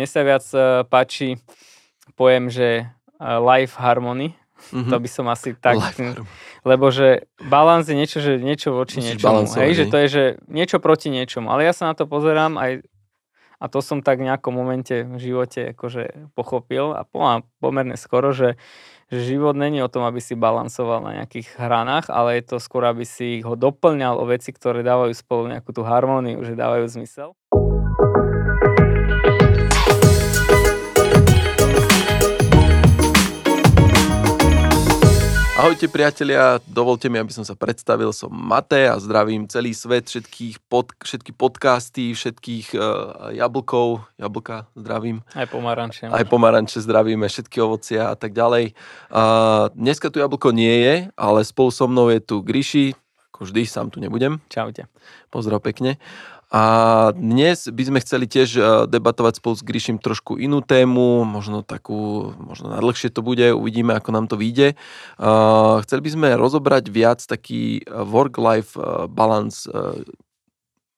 Mne sa viac uh, páči pojem, že uh, life harmony, Mm-hmm. To by som asi tak... Life. Lebo že balans je niečo, že niečo voči Musíš niečomu. Hej, že to je, že niečo proti niečomu. Ale ja sa na to pozerám aj a to som tak v nejakom momente v živote akože pochopil a pomerne skoro, že, že život není o tom, aby si balansoval na nejakých hranách, ale je to skôr, aby si ho doplňal o veci, ktoré dávajú spolu nejakú tú harmóniu, že dávajú zmysel. Ahojte priatelia, dovolte mi, aby som sa predstavil, som Mate a zdravím celý svet, všetkých pod, všetky podcasty, všetkých uh, jablkov, jablka zdravím. Aj pomaranče. Aj pomaranče zdravíme, všetky ovocia a tak ďalej. Uh, dneska tu jablko nie je, ale spolu so mnou je tu Gríši, ako vždy, sám tu nebudem. Čaute. Pozdrav pekne. A dnes by sme chceli tiež e, debatovať spolu s Gríšim trošku inú tému, možno takú, možno najdlhšie to bude, uvidíme, ako nám to vyjde. Chceli by sme rozobrať viac taký e, work-life e, balance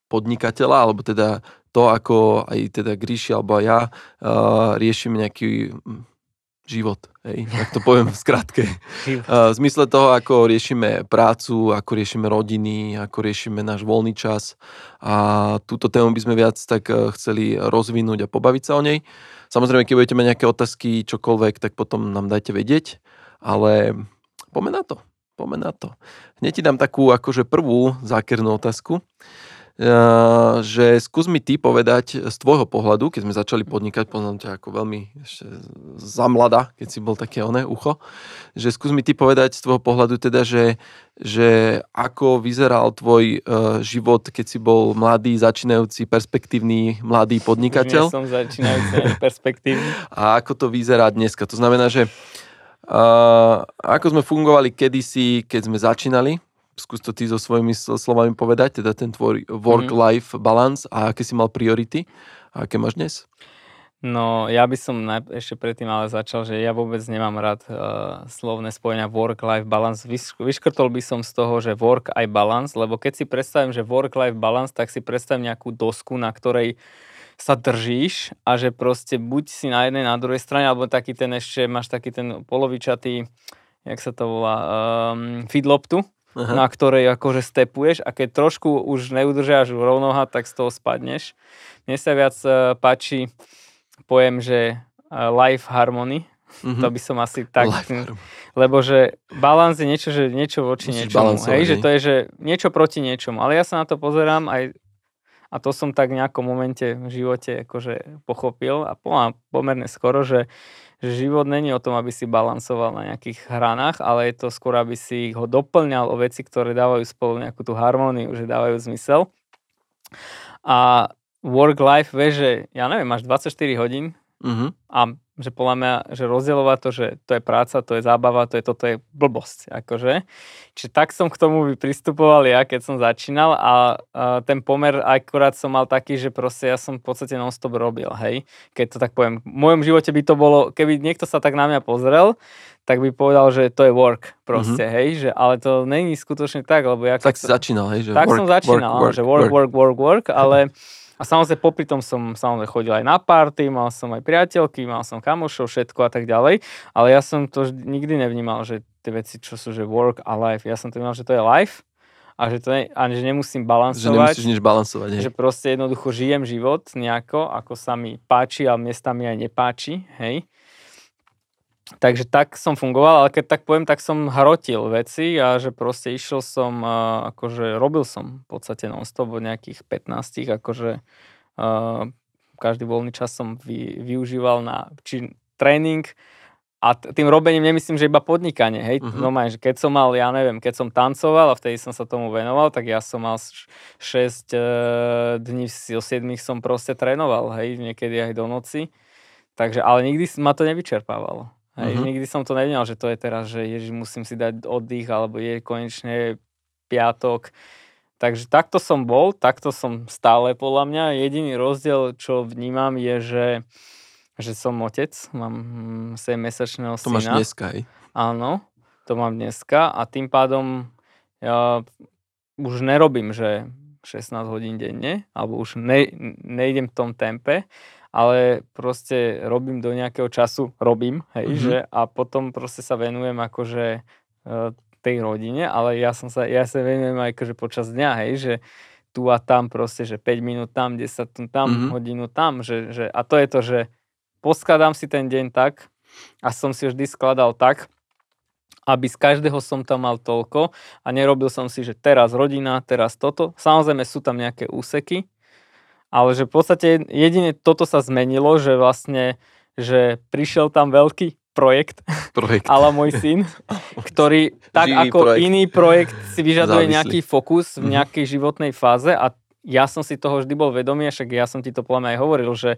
podnikateľa, alebo teda to, ako aj teda Gríši alebo aj ja riešime nejaký život, hej, tak to poviem v skratke. v zmysle toho, ako riešime prácu, ako riešime rodiny, ako riešime náš voľný čas a túto tému by sme viac tak eh, chceli rozvinúť a pobaviť sa o nej. Samozrejme, keď budete mať nejaké otázky, čokoľvek, tak potom nám dajte vedieť, ale poďme na to. Poďme na to. Hneď ti dám takú akože prvú zákernú otázku že skús mi ty povedať z tvojho pohľadu, keď sme začali podnikať, poznám ťa ako veľmi ešte zamlada, keď si bol také oné ucho, že skús mi ty povedať z tvojho pohľadu teda, že, že ako vyzeral tvoj uh, život, keď si bol mladý, začínajúci, perspektívny, mladý podnikateľ. Nie som začínajúci, perspektívny. A ako to vyzerá dneska. To znamená, že uh, ako sme fungovali kedysi, keď sme začínali, skús to ty so svojimi slovami povedať, teda ten tvoj work-life balance a aké si mal priority a aké máš dnes? No, ja by som naj- ešte predtým ale začal, že ja vôbec nemám rád uh, slovné spojenia work-life balance. Vyš- vyškrtol by som z toho, že work aj balance, lebo keď si predstavím, že work-life balance, tak si predstavím nejakú dosku, na ktorej sa držíš a že proste buď si na jednej, na druhej strane, alebo taký ten ešte, máš taký ten polovičatý, jak sa to volá, um, feedloptu, Aha. na ktorej akože stepuješ a keď trošku už neudržáš rovnoha, tak z toho spadneš. Mne sa viac uh, páči pojem, že uh, life harmony, mm-hmm. to by som asi tak... Lebo že balans je niečo, že niečo voči Musíš niečomu. Hej, že to je, že niečo proti niečomu. Ale ja sa na to pozerám aj a to som tak v nejakom momente v živote akože pochopil a pomerne skoro, že že život není o tom, aby si balansoval na nejakých hranách, ale je to skôr, aby si ho doplňal o veci, ktoré dávajú spolu nejakú tú harmóniu, že dávajú zmysel. A work-life, vieš, že ja neviem, máš 24 hodín uh-huh. a že podľa mňa, že rozdielovať to, že to je práca, to je zábava, to je toto je blbosť, akože. Čiže tak som k tomu pristupoval ja, keď som začínal a, a ten pomer akurát som mal taký, že proste ja som v podstate non-stop robil, hej. Keď to tak poviem. V mojom živote by to bolo, keby niekto sa tak na mňa pozrel, tak by povedal, že to je work proste, mm-hmm. hej, že, ale to není skutočne tak, lebo ja... Tak si začínal, hej, že Tak work, som začínal, work, work, že work, work, work, work, ale a samozrejme, popri tom som samozrejme chodil aj na party, mal som aj priateľky, mal som kamošov, všetko a tak ďalej, ale ja som to nikdy nevnímal, že tie veci, čo sú, že work a life, ja som to vnímal, že to je life a že, to ne, a že nemusím balansovať. Že nemusíš nič balansovať. Hej. Že proste jednoducho žijem život nejako, ako sa mi páči a miestami aj nepáči, hej. Takže tak som fungoval, ale keď tak poviem, tak som hrotil veci a že proste išiel som, akože robil som v podstate non-stop od nejakých 15, akože každý voľný čas som vy, využíval na či tréning a tým robením nemyslím, že iba podnikanie, hej, uh-huh. normálne, že keď som mal, ja neviem, keď som tancoval a vtedy som sa tomu venoval, tak ja som mal 6 e, dní zo 7 som proste trénoval, hej, niekedy aj do noci, takže, ale nikdy ma to nevyčerpávalo. Hej, uh-huh. Nikdy som to nevedel, že to je teraz, že ježiš, musím si dať oddych, alebo je konečne piatok. Takže takto som bol, takto som stále podľa mňa. Jediný rozdiel, čo vnímam, je, že, že som otec, mám 7-mesačného syna. To máš dneska, hej? Áno, to mám dneska a tým pádom ja už nerobím, že 16 hodín denne, alebo už ne, nejdem v tom tempe, ale proste robím do nejakého času, robím, hej, Mhm. že a potom proste sa venujem akože e, tej rodine, ale ja som sa, ja sa venujem aj akože počas dňa, hej, že tu a tam proste, že 5 minút tam, 10 tu tam, Mhm. hodinu tam, že, že, a to je to, že poskladám si ten deň tak a som si vždy skladal tak, aby z každého som tam mal toľko a nerobil som si, že teraz rodina, teraz toto. Samozrejme sú tam nejaké úseky, ale že v podstate jedine toto sa zmenilo, že vlastne, že prišiel tam veľký projekt, Projekt. ale môj syn, ktorý tak Živý ako projekt. iný projekt si vyžaduje Závislý. nejaký fokus v Mhm. nejakej životnej fáze a ja som si toho vždy bol vedomý, však ja som ti to podľa aj hovoril, že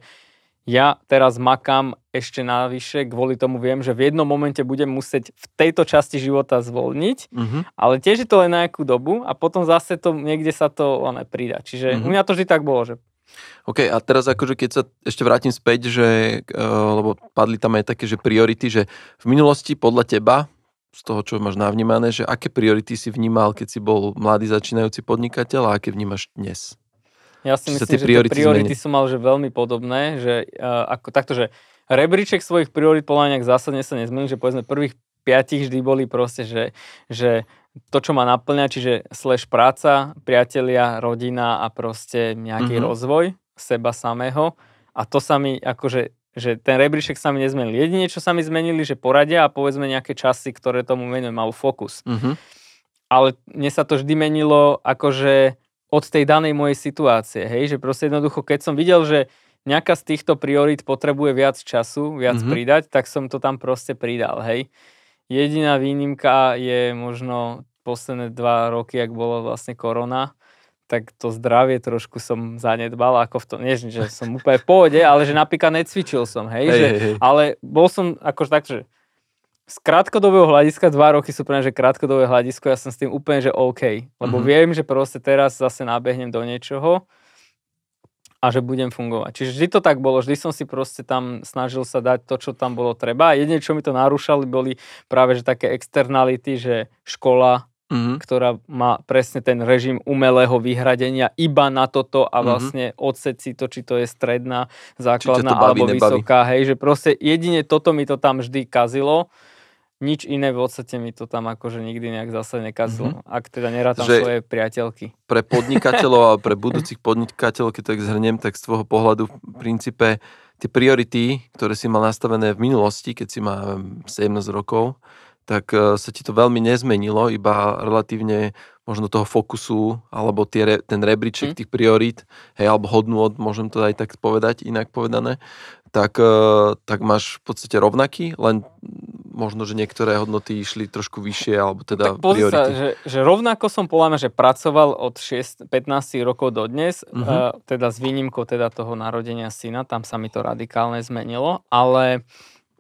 ja teraz makám ešte navyše, kvôli tomu viem, že v jednom momente budem musieť v tejto časti života zvolniť, Mhm. ale tiež je to len na nejakú dobu a potom zase to niekde sa to len pridá. Čiže Mhm. u mňa to vždy tak bolo, že OK, a teraz akože keď sa ešte vrátim späť, že, uh, lebo padli tam aj také, že priority, že v minulosti podľa teba, z toho, čo máš navnímané, že aké priority si vnímal, keď si bol mladý začínajúci podnikateľ a aké vnímaš dnes? Ja si Či myslím, že priority priority som mal že veľmi podobné, že uh, ako takto, že rebríček svojich priorit podľa nejak zásadne sa nezmenil, že povedzme prvých piatich vždy boli proste, že, že to, čo ma naplňa, čiže slash práca, priatelia, rodina a proste nejaký Mhm. mm-hmm. rozvoj seba samého a to sa mi akože že ten rebríček sa mi nezmenil. Jedine, čo sa mi zmenili, že poradia a povedzme nejaké časy, ktoré tomu venujem, alebo fokus Mhm. ale mne sa to vždy menilo akože od tej danej mojej situácie, hej, že proste jednoducho, keď som videl, že nejaká z týchto priorít potrebuje viac času, viac Mhm. mm-hmm. pridať, tak som to tam proste pridal, hej. Jediná výnimka je možno posledné dva roky, ak bolo vlastne korona, tak to zdravie trošku som zanedbal, ako v tom, nie, že som úplne v pohode, ale že napríklad necvičil som, hej, Hej, že, hej, ale bol som akože tak, že z krátkodobého hľadiska, dva roky sú pre mňa, že krátkodobé hľadisko, ja som s tým úplne, že OK. Lebo Mhm. viem, že proste teraz zase nabehnem do niečoho a že budem fungovať. Čiže vždy to tak bolo, vždy som si proste tam snažil sa dať to, čo tam bolo treba. A jedine, čo mi to narúšali, boli práve, že také externality, že škola, Mhm. ktorá má presne ten režim umelého vyhradenia iba na toto a Mhm. vlastne odsec si to, či to je stredná, základná baví, alebo nebaví. vysoká, hej, že proste jedine toto mi to tam vždy kazilo, nič iné v podstate mi to tam akože nikdy nejak zase nekazilo, ak teda nerátam. Že- svoje priateľky. Pre podnikateľov a pre budúcich podnikateľov, keď tak zhrniem, tak z tvojho pohľadu v princípe tie priority, ktoré si mal nastavené v minulosti, keď si neviem, 17 rokov, tak eh, sa ti to veľmi nezmenilo, iba relatívne možno toho fokusu, alebo tie, re- ten rebríček Hm. tých priorít, hej, alebo hodnú od, môžem to aj tak povedať, inak povedané, tak, eh, tak máš v podstate rovnaký, len možno, že niektoré hodnoty išli trošku vyššie, alebo teda tak pozri sa, priority. že, že rovnako som podľa mňa, že pracoval od 6, 15 rokov do dnes, Mhm. uh, teda s výnimkou teda toho narodenia syna, tam sa mi to radikálne zmenilo, ale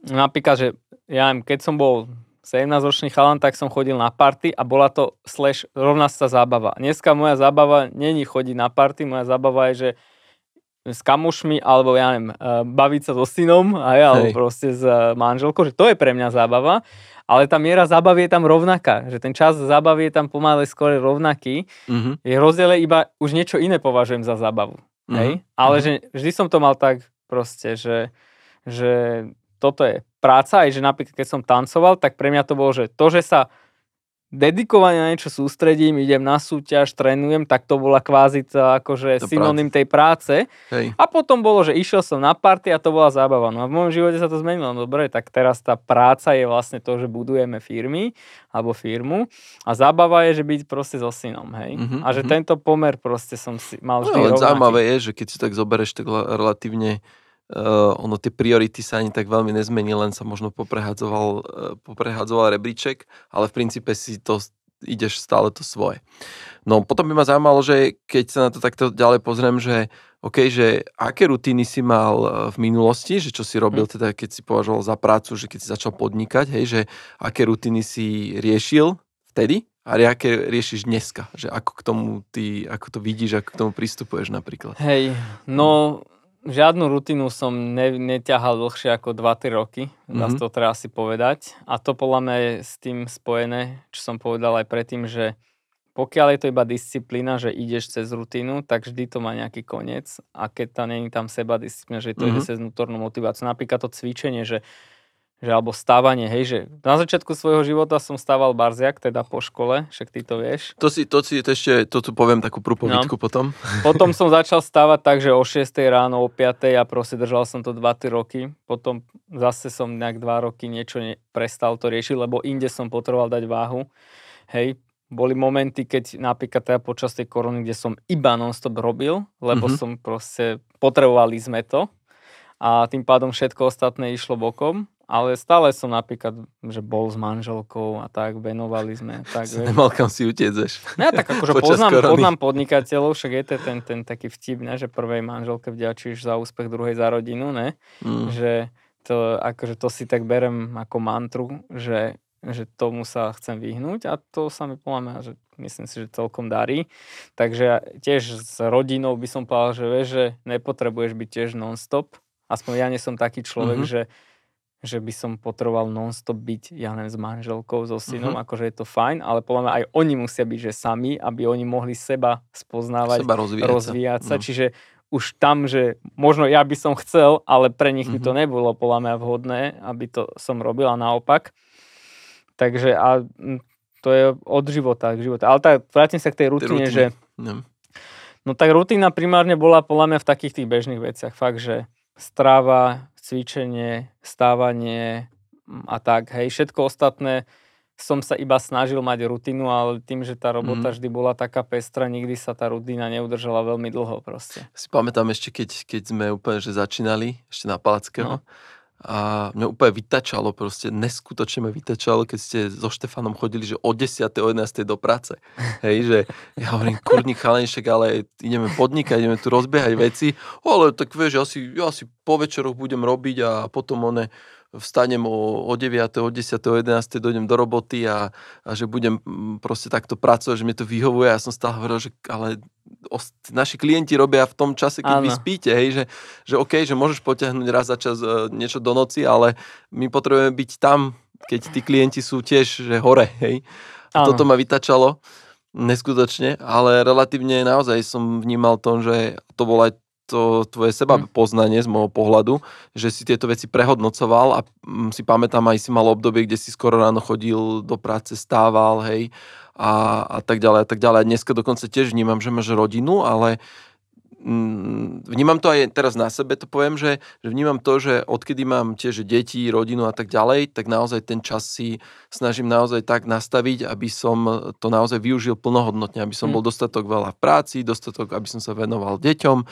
napríklad, že ja neviem, keď som bol 17-ročný chalan, tak som chodil na party a bola to slash rovná sa zábava. Dneska moja zábava není chodiť na party, moja zábava je, že s kamošmi, alebo ja neviem, eh, baviť sa so synom, aj, alebo Hej. proste s eh, manželkou, že to je pre mňa zábava, ale tá miera zábavy je tam rovnaká, že ten čas zábavy je tam pomaly skôr rovnaký. Mhm, Je rozdiel iba už niečo iné považujem za zábavu. mhm, Hej? Ale mhm. že vždy som to mal tak proste, že, že toto je práca, aj že napríklad keď som tancoval, tak pre mňa to bolo, že to, že sa dedikovane na niečo sústredím, idem na súťaž, trénujem, tak to bola kvázi to akože To synonym tej práce. Hej. A potom bolo, že išiel som na party a to bola zábava. No a v môjom živote sa to zmenilo. No dobre, tak teraz tá práca je vlastne to, že budujeme firmy alebo firmu a zábava je, že byť proste so synom, hej. Mhm, a že mhm. tento pomer proste som si mal vždy No, len rovnaký. zaujímavé je, že keď si tak zoberieš, tak la- relatívne uh, ono tie priority sa ani tak veľmi nezmení, len sa možno poprehadzoval, uh, poprehadzoval rebríček, ale v princípe si to ideš stále to svoje. No potom by ma zaujímalo, že keď sa na to takto ďalej pozriem, že OK, že aké rutiny si mal eh, v minulosti, že čo si robil teda, keď si považoval za prácu, že keď si začal podnikať, hej, že aké rutiny si riešil vtedy a aké riešiš dneska, že ako k tomu ty, ako to vidíš, ako k tomu pristupuješ napríklad. Hej, no žiadnu rutinu som ne, neťahal dlhšie ako 2-3 roky, dá Mhm. to treba si povedať. A to podľa mňa je s tým spojené, čo som povedal aj predtým, že pokiaľ je to iba disciplína, že ideš cez rutinu, tak vždy to má nejaký koniec. A keď tam není tam seba disciplína, že to mm-hmm. ide cez vnútornú motiváciu. Napríklad to cvičenie, že že alebo stávanie, hej, že na začiatku svojho života som stával barziak, teda po škole, však ty to vieš. To si, to si to ešte, to tu poviem takú prúpovidku no. potom. Potom som začal stávať tak, že o 6 ráno, o 5 a proste držal som to 2-3 roky. Potom zase som nejak 2 roky niečo ne, prestal to riešiť, lebo inde som potreboval dať váhu. Hej, boli momenty, keď napríklad teda počas tej korony, kde som iba non-stop robil, lebo mm-hmm. som proste, potrebovali sme to a tým pádom všetko ostatné išlo bokom ale stále som napríklad, že bol s manželkou a tak, venovali sme. Tak, si nemal kam si utieceš. Ja tak akože poznám, poznám podnikateľov, však je to ten, ten taký vtip, ne, že prvej manželke vďačíš za úspech, druhej za rodinu, ne? Mm. Že to, akože to si tak berem ako mantru, že, že tomu sa chcem vyhnúť a to sa mi podľa že myslím si, že celkom darí. Takže tiež s rodinou by som povedal, že vieš, že nepotrebuješ byť tiež non-stop. Aspoň ja nie som taký človek, mm-hmm. že že by som potreboval non-stop byť, ja neviem, s manželkou, so synom, uh-huh. akože je to fajn, ale podľa mňa aj oni musia byť, že sami, aby oni mohli seba spoznávať, seba rozvíjať, rozvíjať sa. sa. Uh-huh. Čiže už tam, že možno ja by som chcel, ale pre nich uh-huh. by to nebolo podľa mňa vhodné, aby to som robil a naopak. Takže a to je od života k života. Ale tak vrátim sa k tej rutine, že... No. no tak rutina primárne bola podľa mňa v takých tých bežných veciach. Fakt, že stráva, cvičenie, stávanie mm, a tak, hej, všetko ostatné som sa iba snažil mať rutinu, ale tým, že tá robota mm. vždy bola taká pestra, nikdy sa tá rutina neudržala veľmi dlho proste. Si pamätám ešte, keď, keď sme úplne že začínali, ešte na Palackého, no a mňa úplne vytačalo, proste neskutočne ma vytačalo, keď ste so Štefanom chodili, že o 10. o 11. do práce. Hej, že ja hovorím, kurník chalenšek, ale ideme podnikať, ideme tu rozbiehať veci, ale tak vieš, ja si, ja si po večeroch budem robiť a potom one vstanem o, o 9, o 10, o 11, dojdem do roboty a, a že budem mm, proste takto pracovať, že mi to vyhovuje. Ja som stále hovoril, že ale os, naši klienti robia v tom čase, keď ano. vy spíte, hej, že, že OK, že môžeš potiahnuť raz za čas uh, niečo do noci, ale my potrebujeme byť tam, keď tí klienti sú tiež že hore, hej. A toto ma vytačalo neskutočne, ale relatívne naozaj som vnímal to, že to bol aj to tvoje seba hm. poznanie z môjho pohľadu, že si tieto veci prehodnocoval a mm, si pamätám aj si mal obdobie, kde si skoro ráno chodil do práce, stával, hej, a, a tak ďalej a tak ďalej. A dneska dokonca tiež vnímam, že máš rodinu, ale vnímam to aj teraz na sebe, to poviem, že, že vnímam to, že odkedy mám tiež deti, rodinu a tak ďalej, tak naozaj ten čas si snažím naozaj tak nastaviť, aby som to naozaj využil plnohodnotne, aby som hm. bol dostatok veľa v práci, dostatok, aby som sa venoval deťom,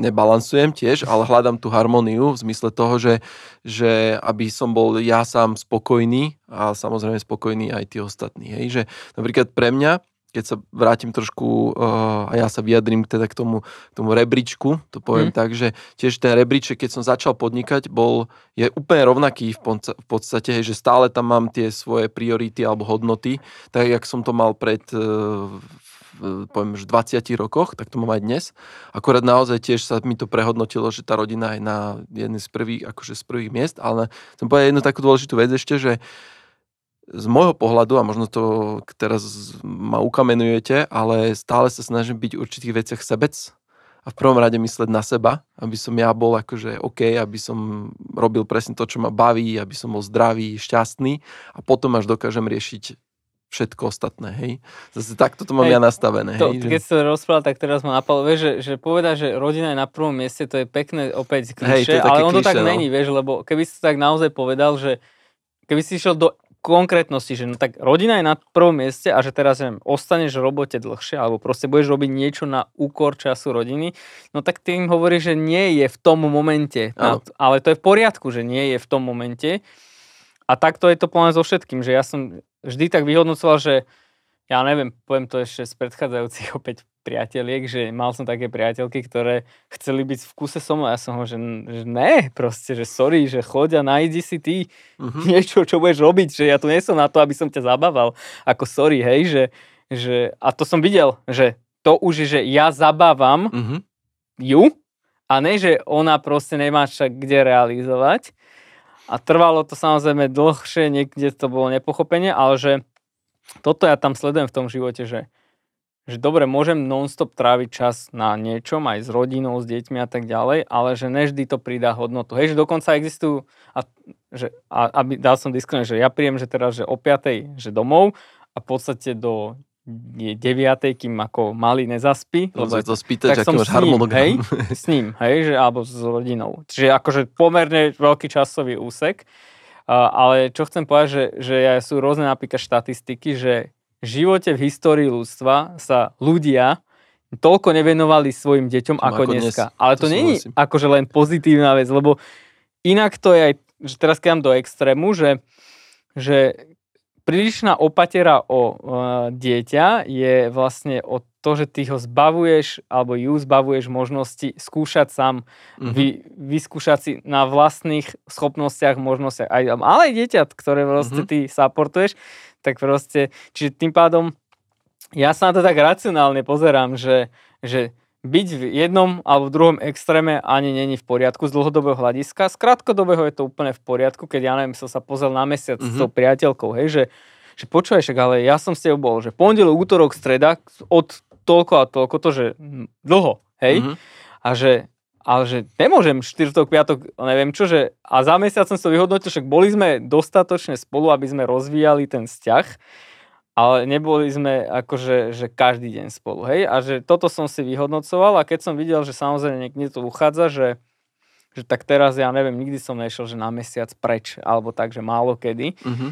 nebalansujem tiež, ale hľadám tú harmóniu v zmysle toho, že, že aby som bol ja sám spokojný a samozrejme spokojný aj tí ostatní. Hej? Že napríklad pre mňa keď sa vrátim trošku uh, a ja sa vyjadrím teda k tomu, k tomu rebríčku, to poviem mm. tak, že tiež ten rebríček, keď som začal podnikať, bol, je úplne rovnaký v, podca- v podstate, hej, že stále tam mám tie svoje priority alebo hodnoty, tak jak som to mal pred uh, poviem, že 20 rokoch, tak to mám aj dnes. Akorát naozaj tiež sa mi to prehodnotilo, že tá rodina je na jednej z prvých, akože z prvých miest, ale som povedal jednu takú dôležitú vec ešte, že uh, z môjho pohľadu, a možno to teraz ma ukamenujete, ale stále sa snažím byť v určitých veciach sebec a v prvom rade mysleť na seba, aby som ja bol akože OK, aby som robil presne to, čo ma baví, aby som bol zdravý, šťastný a potom až dokážem riešiť všetko ostatné, hej. Zase takto to mám hej, ja nastavené, to, hej. Keď že... som rozprával, tak teraz ma napadlo, vieš, že, že povedať, že rodina je na prvom mieste, to je pekné opäť kliše, ale on to tak no. není, vieš, lebo keby si to tak naozaj povedal, že keby si išiel do konkrétnosti, že no tak rodina je na prvom mieste a že teraz neviem, ostaneš v robote dlhšie alebo proste budeš robiť niečo na úkor času rodiny, no tak tým hovorí, že nie je v tom momente. Na, ale to je v poriadku, že nie je v tom momente. A takto je to plne so všetkým, že ja som vždy tak vyhodnocoval, že ja neviem, poviem to ešte z predchádzajúcich opäť priateliek, že mal som také priateľky, ktoré chceli byť v kuse so mnou. Ja som ho, že, že ne, proste, že sorry, že choď a nájdi si ty uh-huh. niečo, čo budeš robiť, že ja tu nie som na to, aby som ťa zabával. Ako sorry, hej, že, že a to som videl, že to už je, že ja zabávam uh-huh. ju a ne, že ona proste nemá však kde realizovať. A trvalo to samozrejme dlhšie, niekde to bolo nepochopenie, ale že toto ja tam sledujem v tom živote, že že dobre, môžem non-stop tráviť čas na niečom, aj s rodinou, s deťmi a tak ďalej, ale že nevždy to pridá hodnotu. Hej, že dokonca existujú, a, že, a, aby dal som disclaimer, že ja príjem, že teraz, že o 5. že domov a v podstate do je 9. kým ako malý nezaspí. Lebo to spýtať, aký máš harmonogram. Hej, s ním, hej, že, alebo s rodinou. Čiže akože pomerne veľký časový úsek. Uh, ale čo chcem povedať, že, že sú rôzne napríklad štatistiky, že živote v histórii ľudstva sa ľudia toľko nevenovali svojim deťom ako, ako dneska. Dnes, ale to, to není akože len pozitívna vec, lebo inak to je aj, že teraz keď do extrému, že, že prílišná opatera o uh, dieťa je vlastne o to, že ty ho zbavuješ alebo ju zbavuješ možnosti skúšať sám, mm-hmm. vy, vyskúšať si na vlastných schopnostiach, možnostiach. Aj malé dieťa, ktoré vlastne mm-hmm. ty supportuješ, tak proste, čiže tým pádom ja sa na to tak racionálne pozerám, že, že byť v jednom alebo v druhom extréme ani není v poriadku z dlhodobého hľadiska. Z krátkodobého je to úplne v poriadku, keď ja neviem, som sa pozrel na mesiac mm-hmm. s mhm. tou priateľkou, hej, že, že počúvaj však, ale ja som s tebou bol, že pondelok, útorok, streda od toľko a toľko, to, že dlho, hej, mm-hmm. a že ale že nemôžem štvrtok, piatok, neviem čo, že a za mesiac som to vyhodnotil, však boli sme dostatočne spolu, aby sme rozvíjali ten vzťah ale neboli sme akože že každý deň spolu, hej, a že toto som si vyhodnocoval a keď som videl, že samozrejme niekde to uchádza, že, že tak teraz ja neviem, nikdy som nešiel, že na mesiac preč, alebo tak, že málo kedy, mm-hmm.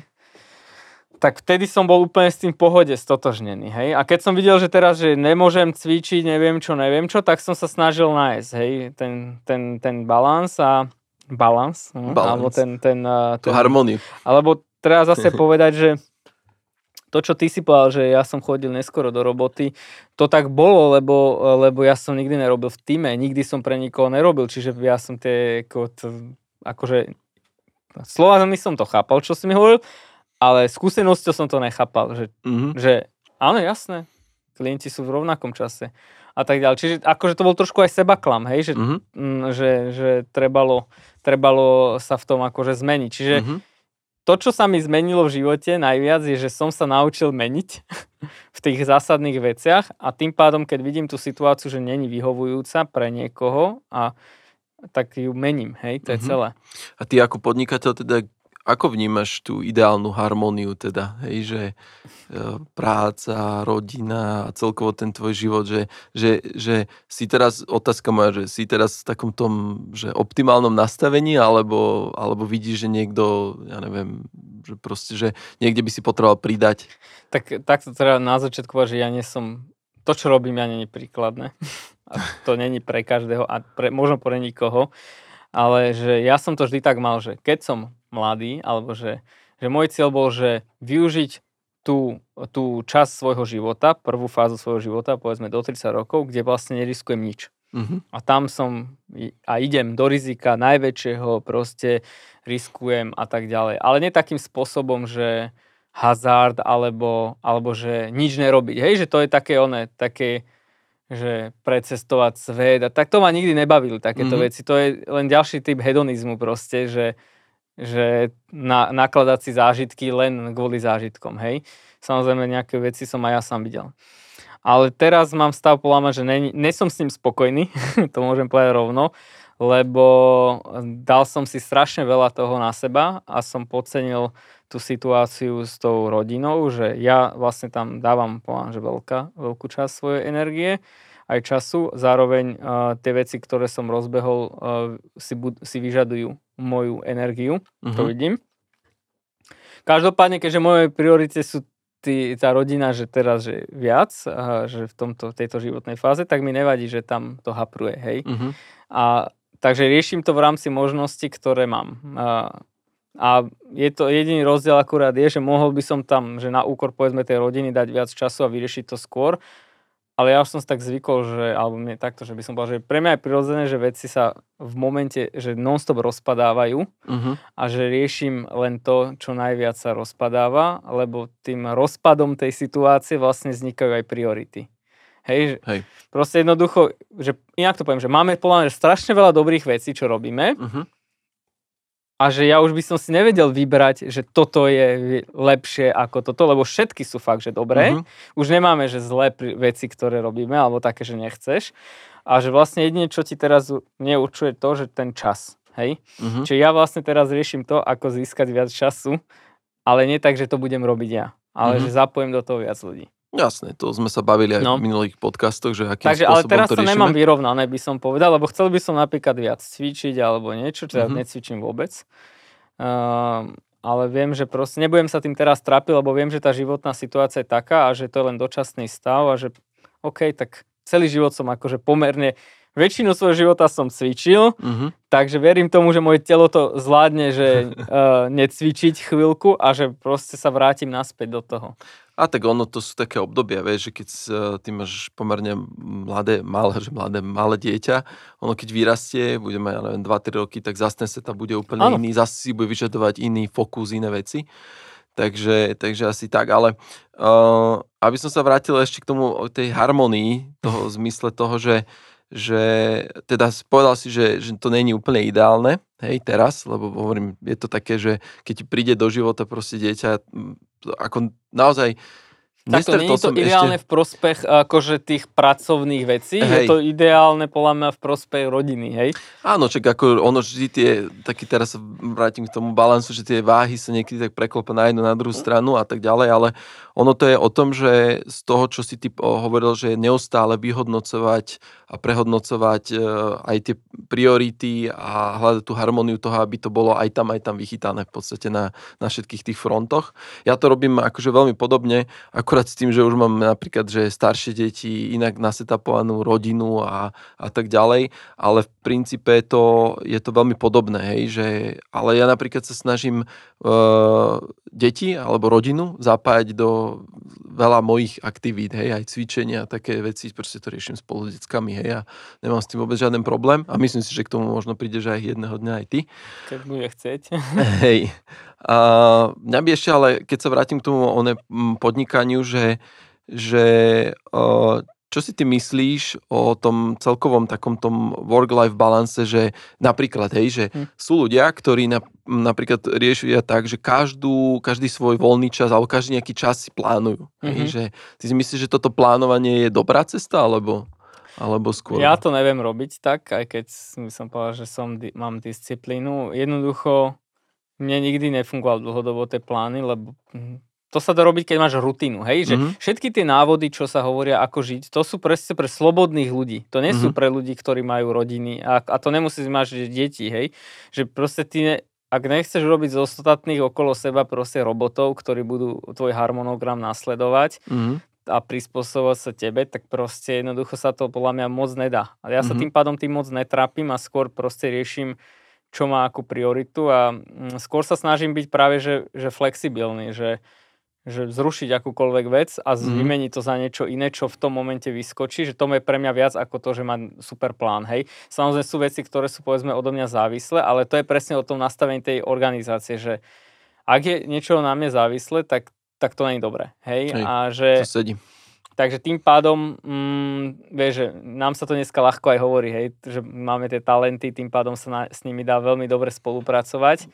Tak vtedy som bol úplne s tým pohode stotožnený, hej, a keď som videl, že teraz, že nemôžem cvičiť, neviem čo, neviem čo, tak som sa snažil nájsť, hej, ten, ten, ten balans a balans, hm, alebo ten, ten, ten, ten harmóniu. Alebo treba zase povedať, že to, čo ty si povedal, že ja som chodil neskoro do roboty, to tak bolo, lebo, lebo ja som nikdy nerobil v týme, nikdy som pre nikoho nerobil, čiže ja som tie, ako, akože, slovami som to chápal, čo si mi hovoril, ale skúsenosťou som to nechápal, že, mm-hmm. že áno, jasné, klienti sú v rovnakom čase a tak ďalej. Čiže akože to bol trošku aj seba klam, hej, že, mm-hmm. že, že trebalo, trebalo sa v tom akože zmeniť. Čiže mm-hmm to, čo sa mi zmenilo v živote najviac, je, že som sa naučil meniť v tých zásadných veciach a tým pádom, keď vidím tú situáciu, že není vyhovujúca pre niekoho, a tak ju mením, hej, to je mm-hmm. celé. A ty ako podnikateľ teda ako vnímaš tú ideálnu harmóniu teda, hej, že e, práca, rodina a celkovo ten tvoj život, že, že, že si teraz, otázka moja, že si teraz v takom tom, že optimálnom nastavení, alebo, alebo vidíš, že niekto, ja neviem, že proste, že niekde by si potreboval pridať? Tak, tak to treba na začiatku že ja nie som, to čo robím, ja není príkladné. A to není pre každého a pre, možno pre nikoho ale že ja som to vždy tak mal, že keď som mladý, alebo že, že môj cieľ bol, že využiť tú, tú časť svojho života, prvú fázu svojho života, povedzme do 30 rokov, kde vlastne neriskujem nič. Uh-huh. A tam som a idem do rizika najväčšieho, proste riskujem a tak ďalej. Ale nie takým spôsobom, že hazard alebo, alebo že nič nerobiť. Hej, že to je také one, také že precestovať svet a tak to ma nikdy nebavili takéto mm-hmm. veci. To je len ďalší typ hedonizmu proste, že, že na, nakladať si zážitky len kvôli zážitkom, hej. Samozrejme nejaké veci som aj ja sám videl. Ale teraz mám stav poláma, že ne, ne som s ním spokojný, to môžem povedať rovno, lebo dal som si strašne veľa toho na seba a som podcenil tú situáciu s tou rodinou, že ja vlastne tam dávam, poviem, že veľká, veľkú časť svojej energie aj času, zároveň uh, tie veci, ktoré som rozbehol, uh, si, bud- si vyžadujú moju energiu, uh-huh. to mhm. vidím. Každopádne, keďže moje priority sú tý, tá rodina, že teraz, že viac, a že v tomto, tejto životnej fáze, tak mi nevadí, že tam to hapruje, hej. Uh-huh. A takže riešim to v rámci možností, ktoré mám. A, je to jediný rozdiel akurát je, že mohol by som tam, že na úkor povedzme tej rodiny dať viac času a vyriešiť to skôr. Ale ja už som si tak zvykol, že, alebo mne takto, že by som povedal, že pre mňa je prirodzené, že veci sa v momente, že non-stop rozpadávajú uh-huh. a že riešim len to, čo najviac sa rozpadáva, lebo tým rozpadom tej situácie vlastne vznikajú aj priority. Hej, Hej. proste jednoducho, že inak to poviem, že máme podľa strašne veľa dobrých vecí, čo robíme, uh-huh a že ja už by som si nevedel vybrať, že toto je lepšie ako toto, lebo všetky sú fakt, že dobré. Uh-huh. Už nemáme, že zlé veci, ktoré robíme, alebo také, že nechceš. A že vlastne jedine, čo ti teraz neurčuje to, že ten čas. Hej? Uh-huh. Čiže ja vlastne teraz riešim to, ako získať viac času, ale nie tak, že to budem robiť ja, ale uh-huh. že zapojím do toho viac ľudí. Jasné, to sme sa bavili aj no. v minulých podcastoch, že akým Takže, ale teraz to, to nemám vyrovnané, by som povedal, lebo chcel by som napríklad viac cvičiť alebo niečo, čo uh-huh. necvičím vôbec. Uh, ale viem, že proste nebudem sa tým teraz trápiť, lebo viem, že tá životná situácia je taká a že to je len dočasný stav a že OK, tak celý život som akože pomerne väčšinu svojho života som cvičil, uh-huh. takže verím tomu, že moje telo to zvládne, že uh, necvičiť chvíľku a že proste sa vrátim naspäť do toho. A tak ono, to sú také obdobia, vieš, že keď uh, ty máš pomerne mladé, malé, že mladé, malé dieťa, ono keď vyrastie, bude mať, ja neviem, 2-3 roky, tak zase ten setup bude úplne ano. iný, zase si bude vyžadovať iný fokus, iné veci. Takže, takže asi tak, ale uh, aby som sa vrátil ešte k tomu, tej harmonii, toho zmysle toho, že že teda povedal si, že, že to není úplne ideálne, hej, teraz, lebo hovorím, je to také, že keď ti príde do života proste dieťa, ako naozaj Takto, nie je to ideálne ešte... v prospech akože tých pracovných vecí, hej. je to ideálne podľa mňa v prospech rodiny, hej? Áno, čak ako ono vždy tie, taký teraz vrátim k tomu balansu, že tie váhy sa niekedy tak preklope na jednu, na druhú stranu a tak ďalej, ale ono to je o tom, že z toho, čo si ty hovoril, že je neustále vyhodnocovať a prehodnocovať e, aj tie priority a hľadať tú harmóniu toho, aby to bolo aj tam, aj tam vychytané v podstate na, na všetkých tých frontoch. Ja to robím akože veľmi podobne, akurát s tým, že už mám napríklad, že staršie deti, inak nasetapovanú rodinu a, a tak ďalej, ale v princípe to, je to veľmi podobné, hej, že, ale ja napríklad sa snažím uh, deti alebo rodinu zapájať do veľa mojich aktivít, hej, aj cvičenia a také veci, proste to riešim spolu s deckami, hej, a nemám s tým vôbec žiaden problém a myslím si, že k tomu možno prídeš aj jedného dňa aj ty. Keď bude chcieť. Hej. A mňa by ešte, ale keď sa vrátim k tomu one, podnikaniu, že, že čo si ty myslíš o tom celkovom takom tom work-life balance, že napríklad, hej, že hm. sú ľudia, ktorí na, napríklad riešia tak, že každú, každý svoj voľný čas alebo každý nejaký čas si plánujú. Mm-hmm. Hej, mhm. že ty si myslíš, že toto plánovanie je dobrá cesta, alebo, alebo skôr? Ja to neviem robiť tak, aj keď som povedal, že som, mám disciplínu. Jednoducho mne nikdy nefungoval dlhodobo tie plány, lebo hm, to sa dá robiť, keď máš rutinu, hej? Že mm-hmm. všetky tie návody, čo sa hovoria, ako žiť, to sú presne pre slobodných ľudí. To nie mm-hmm. sú mhm. pre ľudí, ktorí majú rodiny a, a to nemusíš mať deti, hej? Že proste ty, ne, ak nechceš robiť z ostatných okolo seba proste robotov, ktorí budú tvoj harmonogram nasledovať, mm-hmm a prispôsobovať sa tebe, tak proste jednoducho sa to podľa mňa moc nedá. A ja sa mm-hmm. tým pádom tým moc netrápim a skôr proste riešim, čo má akú prioritu a mm, skôr sa snažím byť práve, že, že flexibilný, že, že zrušiť akúkoľvek vec a mm. vymeniť to za niečo iné, čo v tom momente vyskočí, že to je pre mňa viac ako to, že má super plán, hej. Samozrejme sú veci, ktoré sú povedzme odo mňa závislé, ale to je presne o tom nastavení tej organizácie, že ak je niečo na mne závislé, tak, tak to je dobré, hej. hej a že, to sedí. Takže tým pádom, mm, vieš, že nám sa to dneska ľahko aj hovorí, hej, že máme tie talenty, tým pádom sa na, s nimi dá veľmi dobre spolupracovať.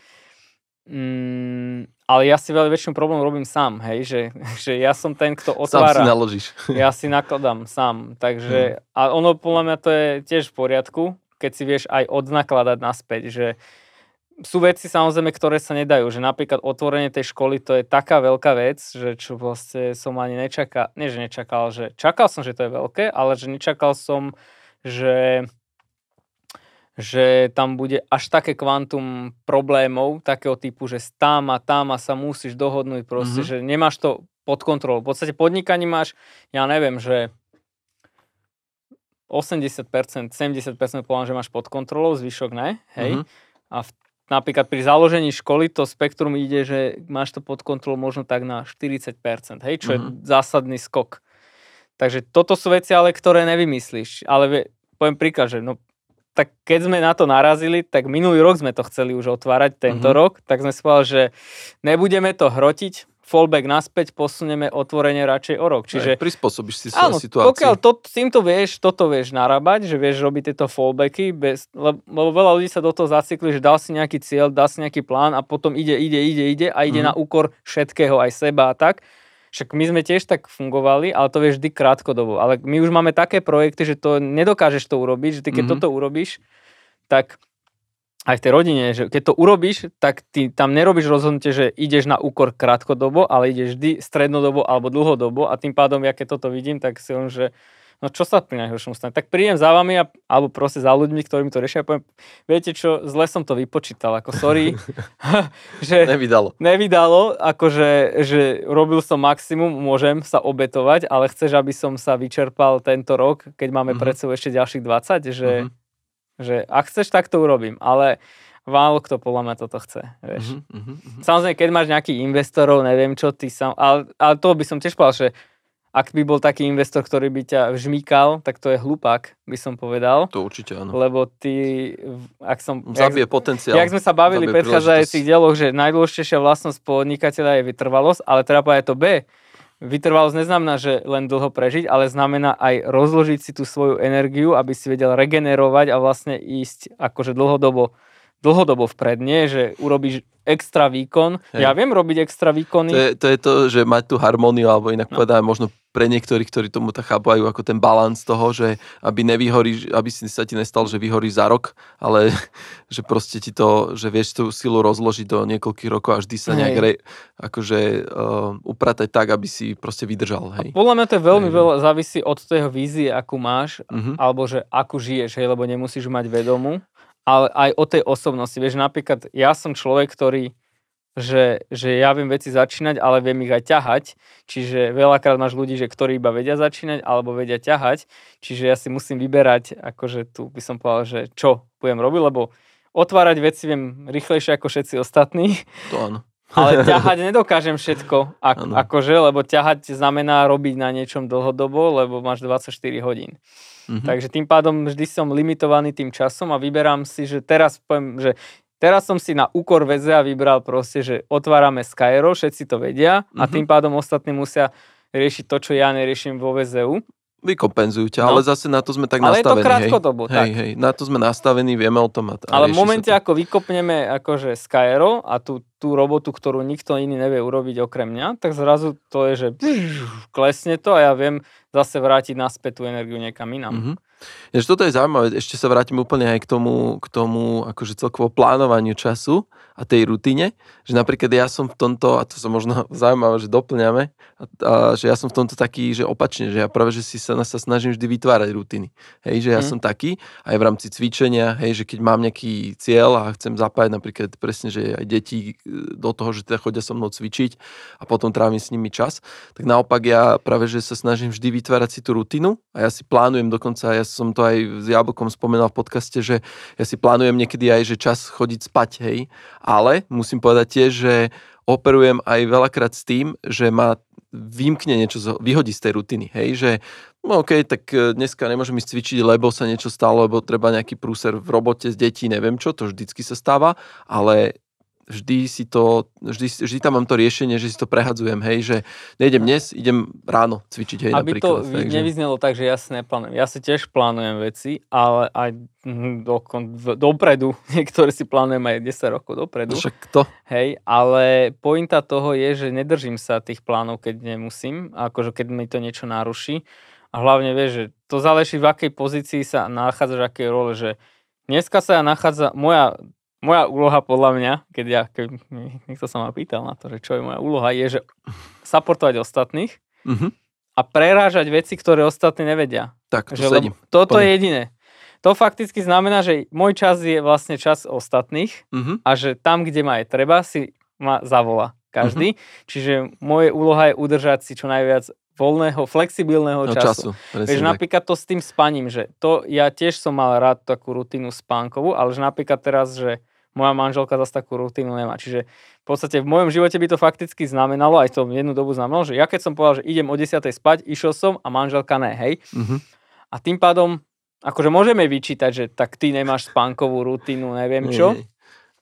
Mm, ale ja si veľmi väčšinu problém robím sám, hej, že, že ja som ten, kto otvára. Sám si naložíš. Ja si nakladám sám, takže, hmm. a ono podľa mňa to je tiež v poriadku, keď si vieš aj odnakladať naspäť, že sú veci samozrejme, ktoré sa nedajú, že napríklad otvorenie tej školy to je taká veľká vec, že čo vlastne som ani nečakal, nie že nečakal, že čakal som, že to je veľké, ale že nečakal som, že že tam bude až také kvantum problémov takého typu, že tam a tam a sa musíš dohodnúť proste, mm-hmm. že nemáš to pod kontrolou. V podstate podnikaní máš, ja neviem, že 80%, 70% poviem, že máš pod kontrolou, zvyšok ne, hej. Mm-hmm. A v, napríklad pri založení školy to spektrum ide, že máš to pod kontrolou možno tak na 40%, hej, čo mm-hmm. je mhm. zásadný skok. Takže toto sú veci, ale ktoré nevymyslíš. Ale poviem príklad, že no tak keď sme na to narazili, tak minulý rok sme to chceli už otvárať, tento uh-huh. rok, tak sme si povedali, že nebudeme to hrotiť, fallback naspäť, posunieme otvorenie radšej o rok. Čiže, Aj, prispôsobíš si sa situácii. pokiaľ to, týmto vieš, toto vieš narábať, že vieš robiť tieto fallbacky, bez, lebo, lebo veľa ľudí sa do toho zacykli, že dal si nejaký cieľ, dal si nejaký plán a potom ide, ide, ide, ide a ide Mhm. na úkor všetkého, aj seba a tak. Však my sme tiež tak fungovali, ale to vieš vždy krátkodobo. Ale my už máme také projekty, že to nedokážeš to urobiť, že ty keď Mhm. toto urobíš, tak aj v tej rodine, že keď to urobíš, tak ty tam nerobíš rozhodnutie, že ideš na úkor krátkodobo, ale ideš vždy strednodobo alebo dlhodobo a tým pádom, ja keď toto vidím, tak si on, že no čo sa pri najhoršom stane? Tak prídem za vami a, alebo proste za ľuďmi, ktorými to riešia a poviem, viete čo, zle som to vypočítal, ako sorry, že Nevydalo. nevydalo, akože že robil som maximum, môžem sa obetovať, ale chceš, aby som sa vyčerpal tento rok, keď máme Mhm. pred sebou ešte ďalších 20, že, Mhm. Že ak chceš, tak to urobím, ale málo kto podľa mňa toto chce, vieš. Mhm, mhm. Samozrejme, keď máš nejakých investorov, neviem čo, ty sam, ale, ale to by som tiež povedal, že ak by bol taký investor, ktorý by ťa vžmýkal, tak to je hlupák, by som povedal. To určite áno. Lebo ty, ak som... jak- Zabije potenciál. Jak sme sa bavili v predchádzajúcich dieloch, že najdôležitejšia vlastnosť podnikateľa je vytrvalosť, ale treba povedať to B. Vytrvalosť neznamená, že len dlho prežiť, ale znamená aj rozložiť si tú svoju energiu, aby si vedel regenerovať a vlastne ísť akože dlhodobo, dlhodobo vpred. Nie, že urobíš extra výkon. Hej. Ja viem robiť extra výkony. To je, to je to, že mať tú harmóniu, alebo inak No. povedať, možno pre niektorých, ktorí tomu tak chápajú ako ten balans toho, že aby nevyhoríš, aby si sa ti nestalo, že vyhoríš za rok, ale že proste ti to, že vieš tú silu rozložiť do niekoľkých rokov a vždy sa nejak Hej. re, akože uh, upratať tak, aby si proste vydržal. Hej. Podľa mňa to je veľmi Hej. veľa, závisí od toho vízie, akú máš Mhm. alebo že akú žiješ, hej, lebo nemusíš mať vedomú, ale aj o tej osobnosti. Vieš, napríklad ja som človek, ktorý že, že ja viem veci začínať, ale viem ich aj ťahať. Čiže veľakrát máš ľudí, že ktorí iba vedia začínať alebo vedia ťahať. Čiže ja si musím vyberať, akože tu by som povedal, že čo budem robiť, lebo otvárať veci viem rýchlejšie ako všetci ostatní, To áno. ale ťahať nedokážem všetko, ak, akože, lebo ťahať znamená robiť na niečom dlhodobo, lebo máš 24 hodín. Mhm. Takže tým pádom vždy som limitovaný tým časom a vyberám si, že teraz poviem, že teraz som si na úkor VZA vybral proste, že otvárame Skyro, všetci to vedia a Mhm. tým pádom ostatní musia riešiť to, čo ja neriešim vo VZU. Vykompenzujú ťa, No. ale zase na to sme tak Ale je to nastavení. krátkodobo, hej. Hej, hej, na to sme nastavení, vieme o tom. A, a Ale v momente, ako vykopneme akože Skyro a tú, tú robotu, ktorú nikto iný nevie urobiť okrem mňa, tak zrazu to je, že klesne to a ja viem zase vrátiť naspäť tú energiu niekam inám. Mhm. Jež toto je zaujímavé, ešte sa vrátim úplne aj k tomu, k tomu akože celkovo plánovaniu času a tej rutine, že napríklad ja som v tomto, a to sa možno zaujímavé, že doplňame, a, a, že ja som v tomto taký, že opačne, že ja práve, že si sa, sa snažím vždy vytvárať rutiny. Hej, že ja Mhm. som taký, aj v rámci cvičenia, hej, že keď mám nejaký cieľ a chcem zapájať napríklad presne, že aj deti e, do toho, že teda chodia so mnou cvičiť a potom trávim s nimi čas, tak naopak ja práve, že sa snažím vždy vytvárať si tú rutinu a ja si plánujem dokonca, ja som to aj s Jablkom spomenal v podcaste, že ja si plánujem niekedy aj, že čas chodiť spať, hej, ale musím povedať tiež, že operujem aj veľakrát s tým, že ma vymkne niečo, zo- vyhodí z tej rutiny, hej, že no OK, tak e, dneska nemôžem ísť cvičiť, lebo sa niečo stalo, lebo treba nejaký prúser v robote s detí, neviem čo, to vždycky sa stáva, ale vždy si to, vždy, vždy tam mám to riešenie, že si to prehadzujem, hej, že nejdem dnes, idem ráno cvičiť, hej, Aby napríklad. to takže- nevyznelo tak, že ja si neplánujem. Ja si tiež plánujem veci, ale aj mm, dokon, dopredu. Niektoré si plánujem aj 10 rokov dopredu. Však to, Hej, ale pointa toho je, že nedržím sa tých plánov, keď nemusím, akože keď mi to niečo naruší. A hlavne vieš, že to záleží v akej pozícii sa nachádzaš, akej role, že dneska sa ja nachádza, moja, moja úloha podľa mňa, keď ja, keď niekto sa ma pýtal na to, že čo je moja úloha, je, že supportovať ostatných mhm, a prerážať veci, ktoré ostatní nevedia. tak, to Že, sedím. toto Plne. je jediné. To fakticky znamená, že môj čas je vlastne čas ostatných Mhm, a že tam, kde ma je treba, si ma zavolá každý. Mhm. Čiže moje úloha je udržať si čo najviac voľného, flexibilného no, času. času. Vieš, tak. napríklad to s tým spaním, že to ja tiež som mal rád takú rutinu spánkovú, ale že napríklad teraz, že moja manželka zase takú rutinu nemá. Čiže v podstate v mojom živote by to fakticky znamenalo, aj to jednu dobu znamenalo, že ja keď som povedal, že idem o 10. spať, išiel som a manželka ne, hej. Mhm, A tým pádom, akože môžeme vyčítať, že tak ty nemáš spánkovú rutinu, neviem čo. nie, nie.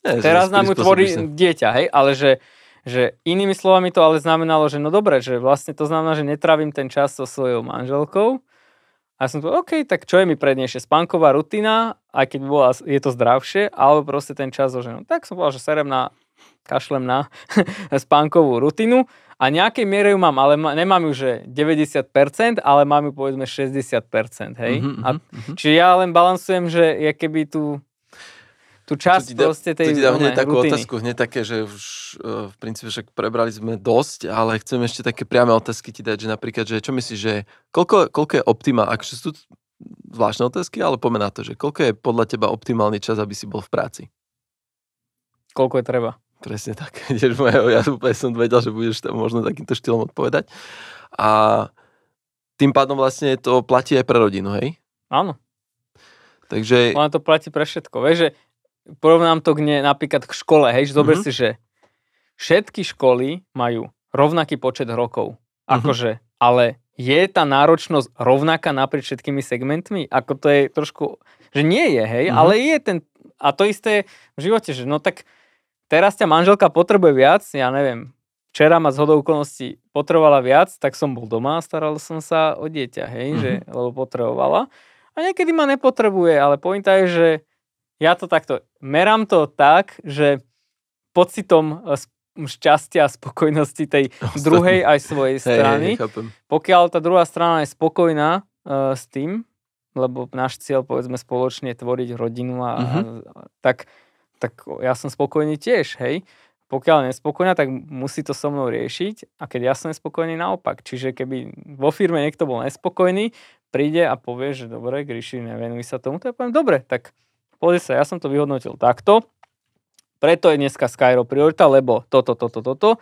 Nie, Teraz nám ju tvorí sa. dieťa, hej, ale že, že inými slovami to ale znamenalo, že no dobre, že vlastne to znamená, že netravím ten čas so svojou manželkou. A ja som to, OK, tak čo je mi prednejšie? Spánková rutina, aj keď bola, je to zdravšie, alebo proste ten čas so ženou. Tak som povedal, že serem na, kašlem na spánkovú rutinu a nejakej miere ju mám, ale nemám ju, že 90%, ale mám ju povedzme 60%, hej? Mhm, a, mhm. čiže ja len balansujem, že je keby tu tú časť dá- proste tej To ti dám hneď takú rutiny. otázku, hneď také, že už uh, v princípe však prebrali sme dosť, ale chcem ešte také priame otázky ti dať, že napríklad, že čo myslíš, že koľko, koľko je optima, akože sú tu zvláštne otázky, ale poďme na to, že koľko je podľa teba optimálny čas, aby si bol v práci? Koľko je treba. Presne tak. Ja úplne som vedel, že budeš tam možno takýmto štýlom odpovedať. A tým pádom vlastne to platí aj pre rodinu, hej? Áno, Takže, ono to platí pre všetko. Vieš, že porovnám to k ne, napríklad k škole, hej, že zober Mhm. si, že všetky školy majú rovnaký počet rokov. Mhm. Akože, ale je tá náročnosť rovnaká naprieč všetkými segmentmi? Ako to je trošku, že nie je, hej, Mhm. ale je ten, a to isté v živote, že no tak teraz ťa manželka potrebuje viac, ja neviem, včera ma z hodou okolností potrebovala viac, tak som bol doma a staral som sa o dieťa, hej, že, lebo potrebovala. A niekedy ma nepotrebuje, ale pointa je, že ja to takto, merám to tak, že pocitom e, šťastia a spokojnosti tej Ostatní. druhej aj svojej hej, strany, hej, chápem. pokiaľ tá druhá strana je spokojná uh, s tým, lebo náš cieľ, povedzme, spoločne tvoriť rodinu a, Mhm. a tak, tak ja som spokojný tiež, hej. Pokiaľ nespokojná, tak musí to so mnou riešiť a keď ja som nespokojný, naopak. Čiže keby vo firme niekto bol nespokojný, príde a povie, že dobre, Gríši, nevenuj sa tomu, to ja poviem, dobre, tak pozri sa, ja som to vyhodnotil takto, preto je dneska Skyro priorita, lebo toto, toto, toto,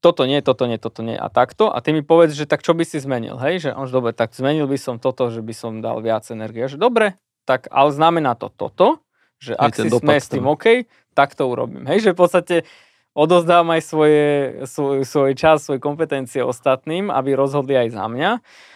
toto nie, toto nie, toto nie a takto. A ty mi povedz, že tak čo by si zmenil, hej? Že už dobre, tak zmenil by som toto, že by som dal viac energie. Že dobre, tak ale znamená to toto, že ak si sme s tým. OK, tak to urobím. Hej, že v podstate odozdám aj svoje, svoj, svoj čas, svoje kompetencie ostatným, aby rozhodli aj za mňa.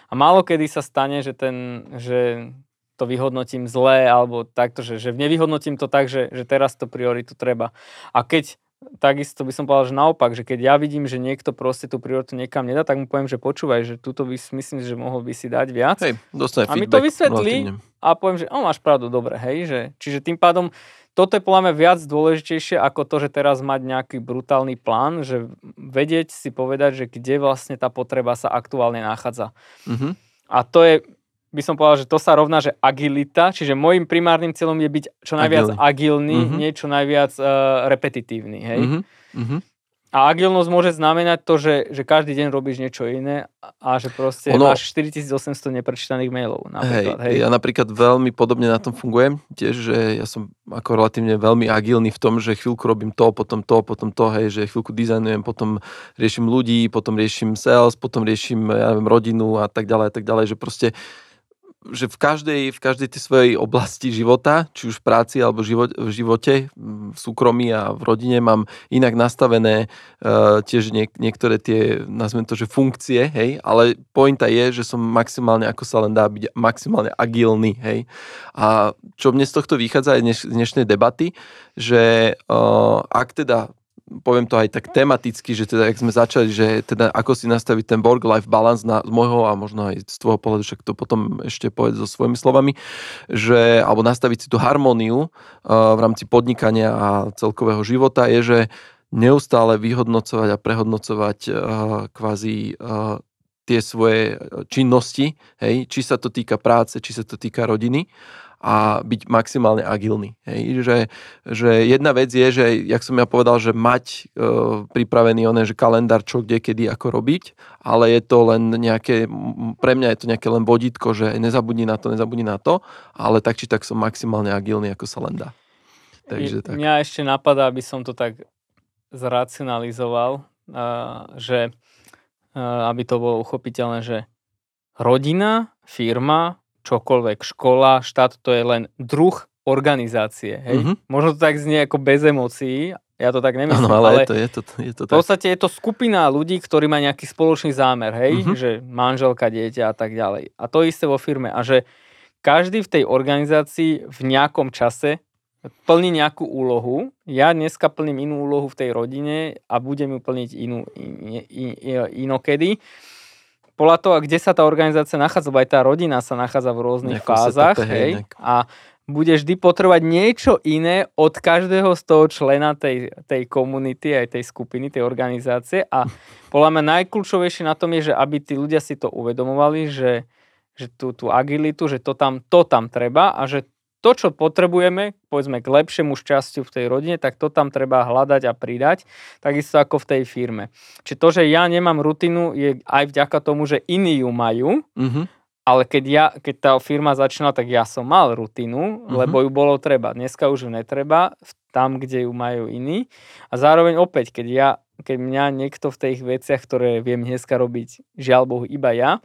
A málo kedy sa stane, že, ten, že to vyhodnotím zle, alebo takto, že, že nevyhodnotím to tak, že, že teraz to prioritu treba. A keď takisto by som povedal, že naopak, že keď ja vidím, že niekto proste tú prioritu niekam nedá, tak mu poviem, že počúvaj, že túto by, myslím, že mohol by si dať viac. Hej, dostane A mi to vysvetlí. A poviem, že o, máš pravdu, dobre, hej, že, čiže tým pádom toto je podľa mňa viac dôležitejšie ako to, že teraz mať nejaký brutálny plán, že vedieť si povedať, že kde vlastne tá potreba sa aktuálne nachádza. Mhm. A to je, by som povedal, že to sa rovná, že agilita, čiže môjim primárnym cieľom je byť čo najviac Agilný. agilný, Mhm. nie čo najviac uh, repetitívny, hej. Mhm. Mhm. A agilnosť môže znamenať to, že, že každý deň robíš niečo iné a- a že proste Ono- máš 4800 neprečítaných mailov napríklad, hej. Hej, ja napríklad veľmi podobne na tom fungujem, tiež, že ja som ako relatívne veľmi agilný v tom, že chvíľku robím to, potom to, potom to, hej, že chvíľku dizajnujem, potom riešim ľudí, potom riešim sales, potom riešim, ja neviem, rodinu a tak ďalej a tak ďalej, že proste že v každej, v každej tej svojej oblasti života, či už v práci alebo život, v živote, v súkromí a v rodine mám inak nastavené uh, tiež niek- niektoré tie, nazvem to, že funkcie, hej, ale pointa je, že som maximálne, ako sa len dá byť, maximálne agilný, hej. A čo mne z tohto vychádza aj dneš, dnešnej debaty, že uh, ak teda poviem to aj tak tematicky, že teda, jak sme začali, že teda ako si nastaviť ten work-life balance na, z môjho a možno aj z tvojho pohľadu, však to potom ešte povedz so svojimi slovami, že, alebo nastaviť si tú harmóniu uh, v rámci podnikania a celkového života je, že neustále vyhodnocovať a prehodnocovať uh, kvázi uh, tie svoje činnosti, hej, či sa to týka práce, či sa to týka rodiny a byť maximálne agilný. Hej. Že, že jedna vec je, že jak som ja povedal, že mať e, pripravený oné, že kalendár čo, kde, kedy, ako robiť, ale je to len nejaké, pre mňa je to nejaké len vodítko, že nezabudni na to, nezabudni na to, ale tak či tak som maximálne agilný, ako sa len dá. Takže tak. Mňa ešte napadá, aby som to tak zracionalizoval, uh, že uh, aby to bolo uchopiteľné, že rodina, firma, čokoľvek, škola, štát, to je len druh organizácie. Hej? Mhm. Možno to tak znie ako bez emócií, ja to tak nemyslím, Áno, ale, ale je to, je to, je to v tak. podstate je to skupina ľudí, ktorí má nejaký spoločný zámer, hej, Mhm. že manželka, dieťa a tak ďalej. A to isté vo firme. A že každý v tej organizácii v nejakom čase plní nejakú úlohu. Ja dneska plním inú úlohu v tej rodine a budem ju plniť inú, in, in, in, inokedy. Podľa toho, kde sa tá organizácia nachádza, lebo aj tá rodina sa nachádza v rôznych Nejakom fázach. hej, Hej, nejak. a bude vždy potrebovať niečo iné od každého z toho člena tej, tej komunity, aj tej skupiny, tej organizácie. A podľa mňa najkľúčovejšie na tom je, že aby tí ľudia si to uvedomovali, že, že tú, tú agilitu, že to tam, to tam treba a že to, čo potrebujeme, povedzme k lepšiemu šťastiu v tej rodine, tak to tam treba hľadať a pridať, takisto ako v tej firme. Čiže to, že ja nemám rutinu, je aj vďaka tomu, že iní ju majú, Mhm. ale keď, ja, keď tá firma začala, tak ja som mal rutinu, Mhm. lebo ju bolo treba. Dneska už ju netreba, tam, kde ju majú iní. A zároveň opäť, keď, ja, keď mňa niekto v tých veciach, ktoré viem dneska robiť, žiaľ Bohu, iba ja,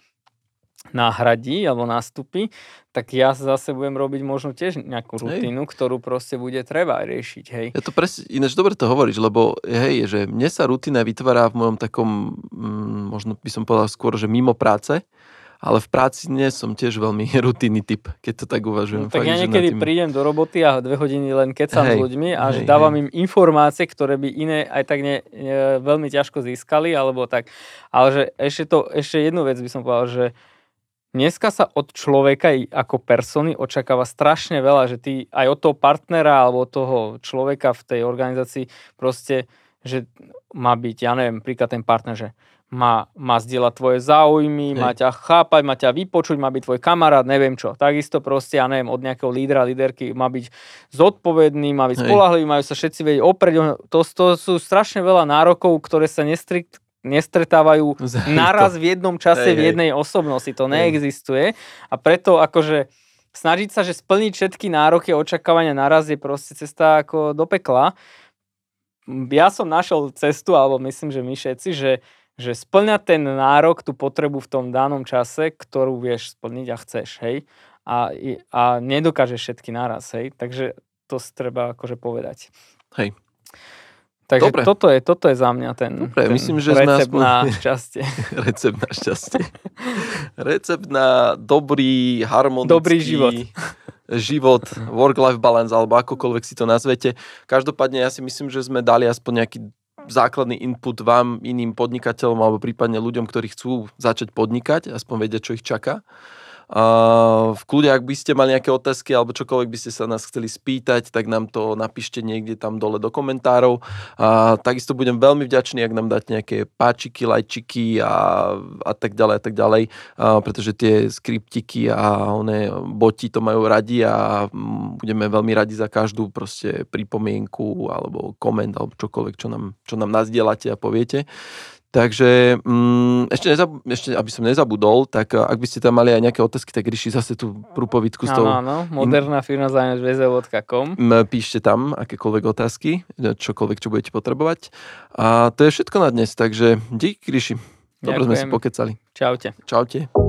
náhradí alebo nástupy, tak ja zase budem robiť možno tiež nejakú Hej. rutinu, ktorú proste bude treba riešiť, hej. Ja to presne, ináč dobre to hovoríš, lebo hej, že mne sa rutina vytvára v mojom takom, mm, možno by som povedal skôr, že mimo práce, ale v práci nie som tiež veľmi rutinný typ, keď to tak No, uvažujem. tak Fakt, ja niekedy tým- prídem do roboty a dve hodiny len kecam s Hej, ľuďmi a hej, dávam hej. im informácie, ktoré by iné aj tak ne, ne, veľmi ťažko získali, alebo tak. Ale že ešte, to, ešte jednu vec by som povedal, že dneska sa od človeka ako persony očakáva strašne veľa, že ty aj od toho partnera alebo toho človeka v tej organizácii proste, že má byť, ja neviem, príklad ten partner, že má, má zdieľať tvoje záujmy, Hej. má ťa chápať, má ťa vypočuť, má byť tvoj kamarát, neviem čo. Takisto proste, ja neviem, od nejakého lídra, líderky má byť zodpovedný, má byť spolahlivý, majú sa všetci vedieť oprieť. To, to sú strašne veľa nárokov, ktoré sa nestrikt, nestretávajú Hej, naraz v jednom čase Hej, v hej. jednej osobnosti. To Hej. neexistuje. A preto akože snažiť sa, že splniť všetky nároky a očakávania naraz je proste cesta ako do pekla. Ja som našiel cestu, alebo myslím, že my všetci, že, že splňať ten nárok, tú potrebu v tom danom čase, ktorú vieš splniť a chceš, hej. A, a nedokážeš všetky naraz, hej. Takže to treba akože povedať. Hej. Takže Dobre. toto je, toto je za mňa ten, Dobre, ten myslím, že recept aspoň- na šťastie. Recept na šťastie. Recept na dobrý, harmonický Dobrý život. život, work-life balance, alebo akokoľvek si to nazvete. Každopádne ja si myslím, že sme dali aspoň nejaký základný input vám, iným podnikateľom alebo prípadne ľuďom, ktorí chcú začať podnikať, aspoň vedia, čo ich čaká. V kľude, ak by ste mali nejaké otázky alebo čokoľvek by ste sa nás chceli spýtať, tak nám to napíšte niekde tam dole do komentárov. A takisto budem veľmi vďačný, ak nám dáte nejaké páčiky, lajčiky a, a tak ďalej a tak ďalej, a, pretože tie skriptiky a one boti to majú radi a budeme veľmi radi za každú proste pripomienku alebo koment alebo čokoľvek, čo nám, čo nám nazdielate a poviete. Takže mm, ešte, nezab- ešte, aby som nezabudol, tak a, ak by ste tam mali aj nejaké otázky, tak ríši zase tú prúpovitku s tou Áno, áno, moderná firma zajač.com. M, píšte tam akékoľvek otázky, čokoľvek, čo budete potrebovať. A to je všetko na dnes, takže díky, Ríši. Dobre sme si pokecali. Čaute. Čaute.